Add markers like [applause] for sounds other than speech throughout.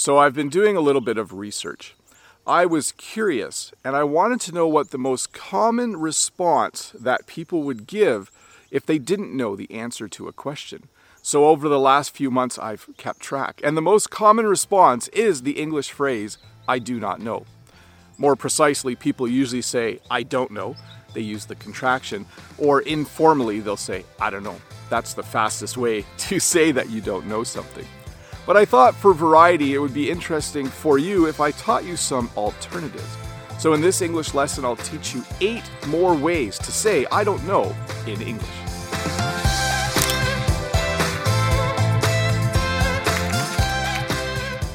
So I've been doing a little bit of research. I was curious and I wanted to know what the most common response that people would give if they didn't know the answer to a question. So over the last few months, I've kept track. And the most common response is the English phrase, I do not know. More precisely, people usually say, I don't know. They use the contraction. Or informally, they'll say, I don't know. That's the fastest way [laughs] to say that you don't know something. But I thought for variety, it would be interesting for you if I taught you some alternatives. So in this English lesson, I'll teach you eight more ways to say I don't know in English.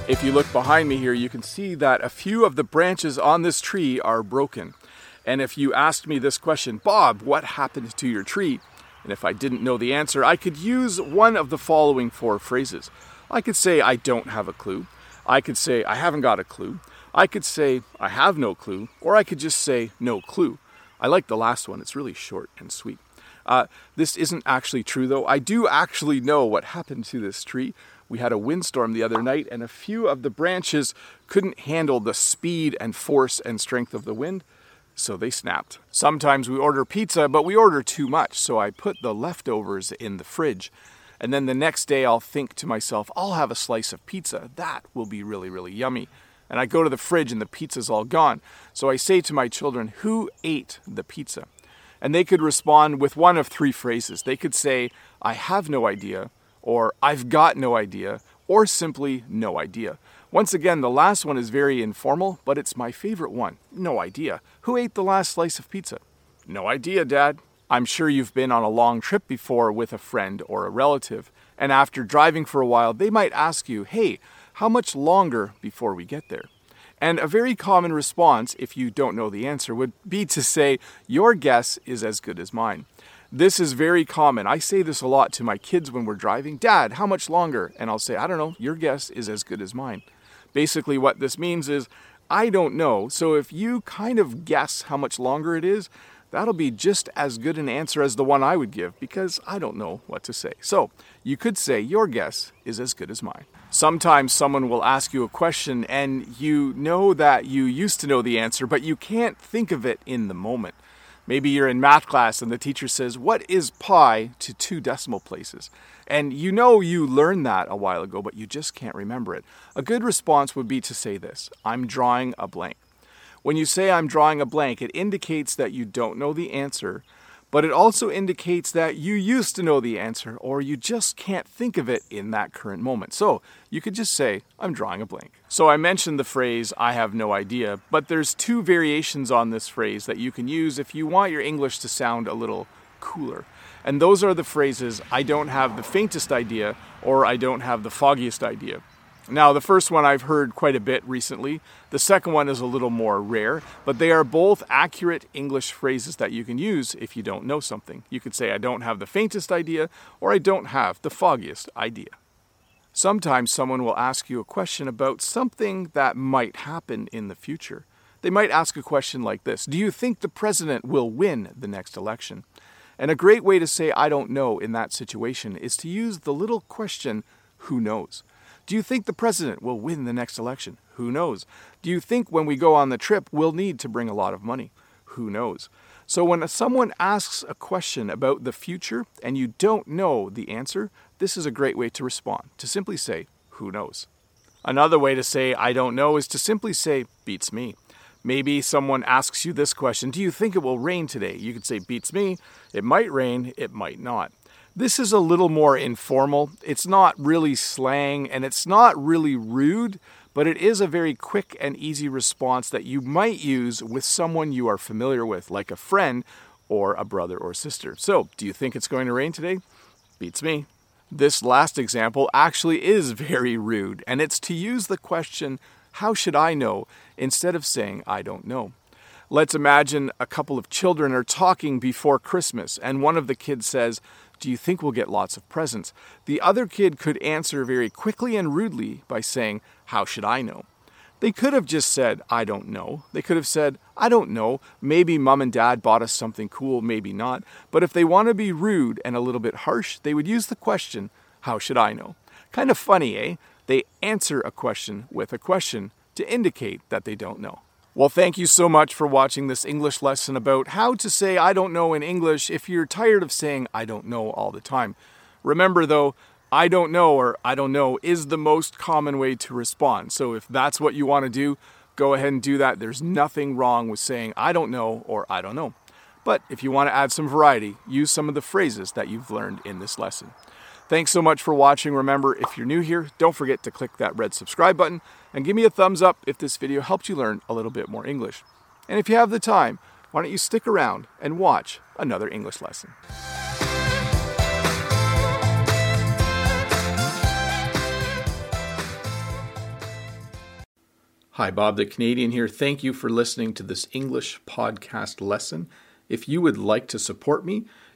If you look behind me here, you can see that a few of the branches on this tree are broken. And if you asked me this question, Bob, what happened to your tree? And if I didn't know the answer, I could use one of the following four phrases. I could say, I don't have a clue. I could say, I haven't got a clue. I could say, I have no clue. Or I could just say, no clue. I like the last one, it's really short and sweet. Uh, this isn't actually true, though. I do actually know what happened to this tree. We had a windstorm the other night, and a few of the branches couldn't handle the speed and force and strength of the wind, so they snapped. Sometimes we order pizza, but we order too much, so I put the leftovers in the fridge. And then the next day, I'll think to myself, I'll have a slice of pizza. That will be really, really yummy. And I go to the fridge and the pizza's all gone. So I say to my children, Who ate the pizza? And they could respond with one of three phrases. They could say, I have no idea, or I've got no idea, or simply no idea. Once again, the last one is very informal, but it's my favorite one. No idea. Who ate the last slice of pizza? No idea, Dad. I'm sure you've been on a long trip before with a friend or a relative, and after driving for a while, they might ask you, Hey, how much longer before we get there? And a very common response, if you don't know the answer, would be to say, Your guess is as good as mine. This is very common. I say this a lot to my kids when we're driving Dad, how much longer? And I'll say, I don't know, your guess is as good as mine. Basically, what this means is, I don't know. So if you kind of guess how much longer it is, that'll be just as good an answer as the one I would give because I don't know what to say. So you could say, Your guess is as good as mine. Sometimes someone will ask you a question and you know that you used to know the answer, but you can't think of it in the moment. Maybe you're in math class and the teacher says, What is pi to two decimal places? And you know you learned that a while ago, but you just can't remember it. A good response would be to say this I'm drawing a blank. When you say I'm drawing a blank, it indicates that you don't know the answer, but it also indicates that you used to know the answer or you just can't think of it in that current moment. So you could just say, I'm drawing a blank. So I mentioned the phrase, I have no idea, but there's two variations on this phrase that you can use if you want your English to sound a little cooler. And those are the phrases, I don't have the faintest idea or I don't have the foggiest idea. Now, the first one I've heard quite a bit recently. The second one is a little more rare, but they are both accurate English phrases that you can use if you don't know something. You could say, I don't have the faintest idea, or I don't have the foggiest idea. Sometimes someone will ask you a question about something that might happen in the future. They might ask a question like this Do you think the president will win the next election? And a great way to say I don't know in that situation is to use the little question, Who knows? Do you think the president will win the next election? Who knows? Do you think when we go on the trip, we'll need to bring a lot of money? Who knows? So, when someone asks a question about the future and you don't know the answer, this is a great way to respond to simply say, Who knows? Another way to say, I don't know, is to simply say, Beats me. Maybe someone asks you this question Do you think it will rain today? You could say, Beats me. It might rain, it might not. This is a little more informal. It's not really slang and it's not really rude, but it is a very quick and easy response that you might use with someone you are familiar with, like a friend or a brother or sister. So, do you think it's going to rain today? Beats me. This last example actually is [laughs] very rude, and it's to use the question, How should I know? instead of saying, I don't know. Let's imagine a couple of children are talking before Christmas, and one of the kids says, do you think we'll get lots of presents? The other kid could answer very quickly and rudely by saying, How should I know? They could have just said, I don't know. They could have said, I don't know. Maybe mom and dad bought us something cool, maybe not. But if they want to be rude and a little bit harsh, they would use the question, How should I know? Kind of funny, eh? They answer a question with a question to indicate that they don't know. Well, thank you so much for watching this English lesson about how to say I don't know in English if you're tired of saying I don't know all the time. Remember, though, I don't know or I don't know is the most common way to respond. So if that's what you want to do, go ahead and do that. There's nothing wrong with saying I don't know or I don't know. But if you want to add some variety, use some of the phrases that you've learned in this lesson. Thanks so much for watching. Remember, if you're new here, don't forget to click that red subscribe button and give me a thumbs up if this video helped you learn a little bit more English. And if you have the time, why don't you stick around and watch another English lesson? Hi, Bob the Canadian here. Thank you for listening to this English podcast lesson. If you would like to support me